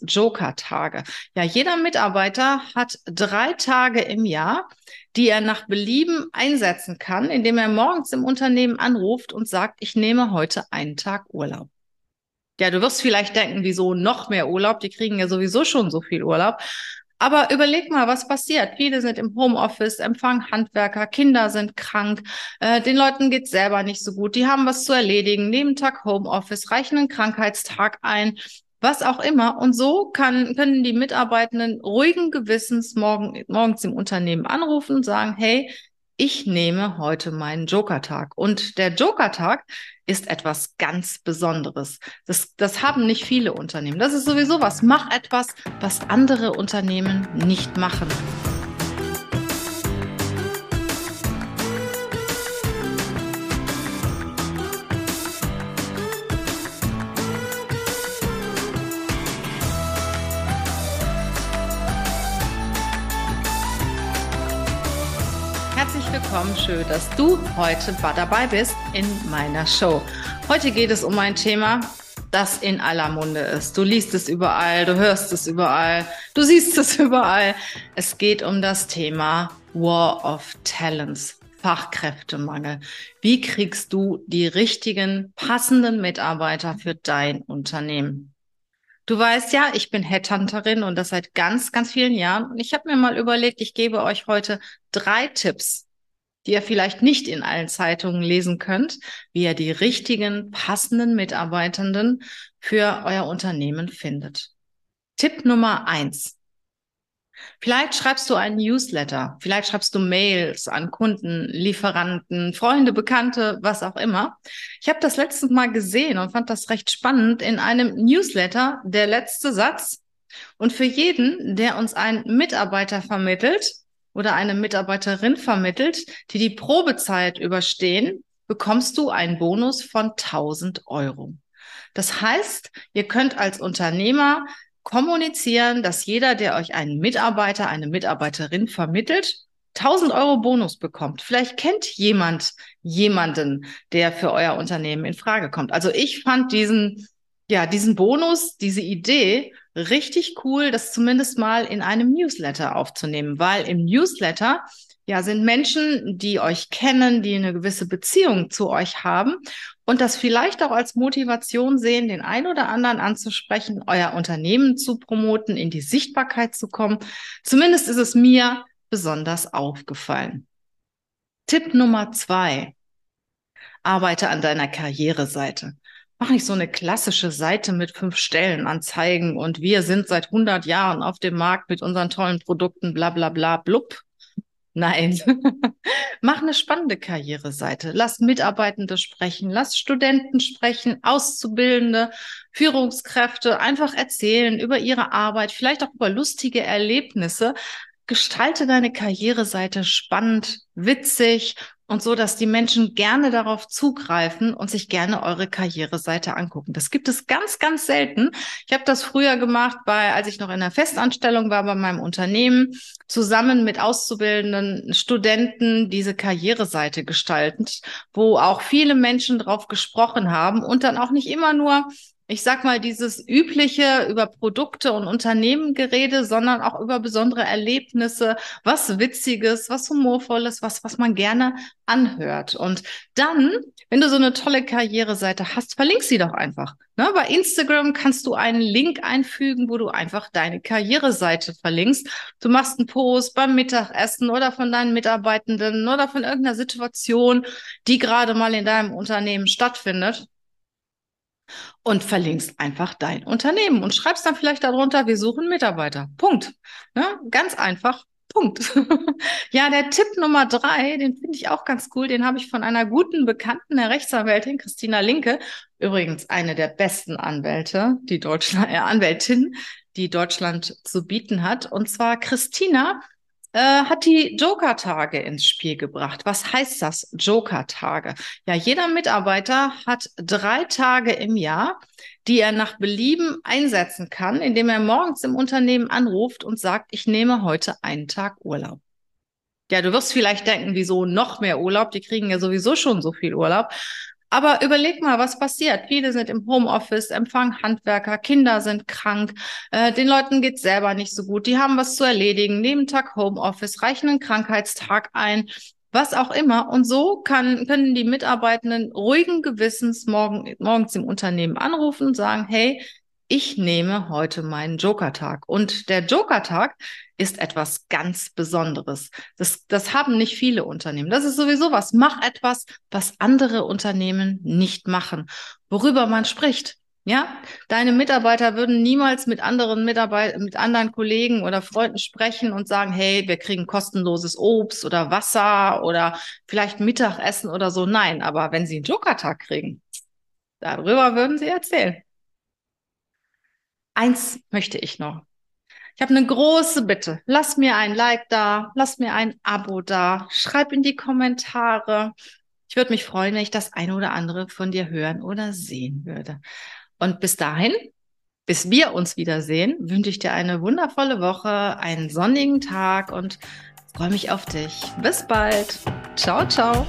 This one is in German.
Joker-Tage. Ja, jeder Mitarbeiter hat drei Tage im Jahr, die er nach Belieben einsetzen kann, indem er morgens im Unternehmen anruft und sagt, ich nehme heute einen Tag Urlaub. Ja, du wirst vielleicht denken, wieso noch mehr Urlaub? Die kriegen ja sowieso schon so viel Urlaub. Aber überleg mal, was passiert. Viele sind im Homeoffice, empfangen Handwerker, Kinder sind krank, äh, den Leuten geht's selber nicht so gut, die haben was zu erledigen, nehmen Tag Homeoffice, reichen einen Krankheitstag ein, was auch immer. Und so kann, können die Mitarbeitenden ruhigen Gewissens morgen, morgens im Unternehmen anrufen und sagen, hey, ich nehme heute meinen Joker-Tag. Und der Joker-Tag ist etwas ganz Besonderes. Das, das haben nicht viele Unternehmen. Das ist sowieso was. Mach etwas, was andere Unternehmen nicht machen. Willkommen. Schön, dass du heute dabei bist in meiner Show. Heute geht es um ein Thema, das in aller Munde ist. Du liest es überall, du hörst es überall, du siehst es überall. Es geht um das Thema War of Talents. Fachkräftemangel. Wie kriegst du die richtigen, passenden Mitarbeiter für dein Unternehmen? Du weißt ja, ich bin Headhunterin und das seit ganz, ganz vielen Jahren. Und ich habe mir mal überlegt, ich gebe euch heute drei Tipps, die ihr vielleicht nicht in allen Zeitungen lesen könnt, wie ihr die richtigen, passenden Mitarbeitenden für euer Unternehmen findet. Tipp Nummer eins. Vielleicht schreibst du einen Newsletter, vielleicht schreibst du Mails an Kunden, Lieferanten, Freunde, Bekannte, was auch immer. Ich habe das letztes Mal gesehen und fand das recht spannend. In einem Newsletter der letzte Satz. Und für jeden, der uns einen Mitarbeiter vermittelt, oder eine Mitarbeiterin vermittelt, die die Probezeit überstehen, bekommst du einen Bonus von 1000 Euro. Das heißt, ihr könnt als Unternehmer kommunizieren, dass jeder, der euch einen Mitarbeiter, eine Mitarbeiterin vermittelt, 1000 Euro Bonus bekommt. Vielleicht kennt jemand jemanden, der für euer Unternehmen in Frage kommt. Also ich fand diesen, ja, diesen Bonus, diese Idee richtig cool, das zumindest mal in einem Newsletter aufzunehmen, weil im Newsletter ja sind Menschen, die euch kennen, die eine gewisse Beziehung zu euch haben und das vielleicht auch als Motivation sehen, den ein oder anderen anzusprechen, euer Unternehmen zu promoten, in die Sichtbarkeit zu kommen. Zumindest ist es mir besonders aufgefallen. Tipp Nummer zwei. Arbeite an deiner Karriereseite mache ich so eine klassische Seite mit fünf Stellenanzeigen und wir sind seit 100 Jahren auf dem Markt mit unseren tollen Produkten, bla bla bla, blub. Nein, mach eine spannende Karriereseite. Lass Mitarbeitende sprechen, lass Studenten sprechen, Auszubildende, Führungskräfte einfach erzählen über ihre Arbeit, vielleicht auch über lustige Erlebnisse. Gestalte deine Karriereseite spannend, witzig und so, dass die Menschen gerne darauf zugreifen und sich gerne eure Karriereseite angucken. Das gibt es ganz, ganz selten. Ich habe das früher gemacht, bei, als ich noch in der Festanstellung war bei meinem Unternehmen, zusammen mit auszubildenden Studenten diese Karriereseite gestaltet, wo auch viele Menschen drauf gesprochen haben und dann auch nicht immer nur ich sag mal, dieses übliche über Produkte und Unternehmen gerede, sondern auch über besondere Erlebnisse, was Witziges, was Humorvolles, was, was man gerne anhört. Und dann, wenn du so eine tolle Karriereseite hast, verlink sie doch einfach. Ne? Bei Instagram kannst du einen Link einfügen, wo du einfach deine Karriereseite verlinkst. Du machst einen Post beim Mittagessen oder von deinen Mitarbeitenden oder von irgendeiner Situation, die gerade mal in deinem Unternehmen stattfindet und verlinkst einfach dein Unternehmen und schreibst dann vielleicht darunter, wir suchen Mitarbeiter. Punkt. Ja, ganz einfach. Punkt. ja, der Tipp Nummer drei, den finde ich auch ganz cool. Den habe ich von einer guten Bekannten, der Rechtsanwältin Christina Linke. Übrigens eine der besten Anwälte, die Deutschland, äh, Anwältin, die Deutschland zu bieten hat. Und zwar Christina äh, hat die Joker-Tage ins Spiel gebracht. Was heißt das, Joker-Tage? Ja, jeder Mitarbeiter hat drei Tage im Jahr, die er nach Belieben einsetzen kann, indem er morgens im Unternehmen anruft und sagt, ich nehme heute einen Tag Urlaub. Ja, du wirst vielleicht denken, wieso noch mehr Urlaub? Die kriegen ja sowieso schon so viel Urlaub. Aber überleg mal, was passiert. Viele sind im Homeoffice, empfangen Handwerker, Kinder sind krank, äh, den Leuten geht's selber nicht so gut, die haben was zu erledigen, nehmen Tag Homeoffice, reichen einen Krankheitstag ein, was auch immer. Und so kann, können die Mitarbeitenden ruhigen Gewissens morgen, morgens im Unternehmen anrufen und sagen, hey, ich nehme heute meinen Joker-Tag. Und der Joker-Tag ist etwas ganz Besonderes. Das, das haben nicht viele Unternehmen. Das ist sowieso was. Mach etwas, was andere Unternehmen nicht machen, worüber man spricht. Ja, deine Mitarbeiter würden niemals mit anderen Mitarbeitern, mit anderen Kollegen oder Freunden sprechen und sagen, hey, wir kriegen kostenloses Obst oder Wasser oder vielleicht Mittagessen oder so. Nein, aber wenn sie einen Joker-Tag kriegen, darüber würden sie erzählen. Eins möchte ich noch. Ich habe eine große Bitte. Lass mir ein Like da, lass mir ein Abo da, schreib in die Kommentare. Ich würde mich freuen, wenn ich das eine oder andere von dir hören oder sehen würde. Und bis dahin, bis wir uns wiedersehen, wünsche ich dir eine wundervolle Woche, einen sonnigen Tag und freue mich auf dich. Bis bald. Ciao, ciao.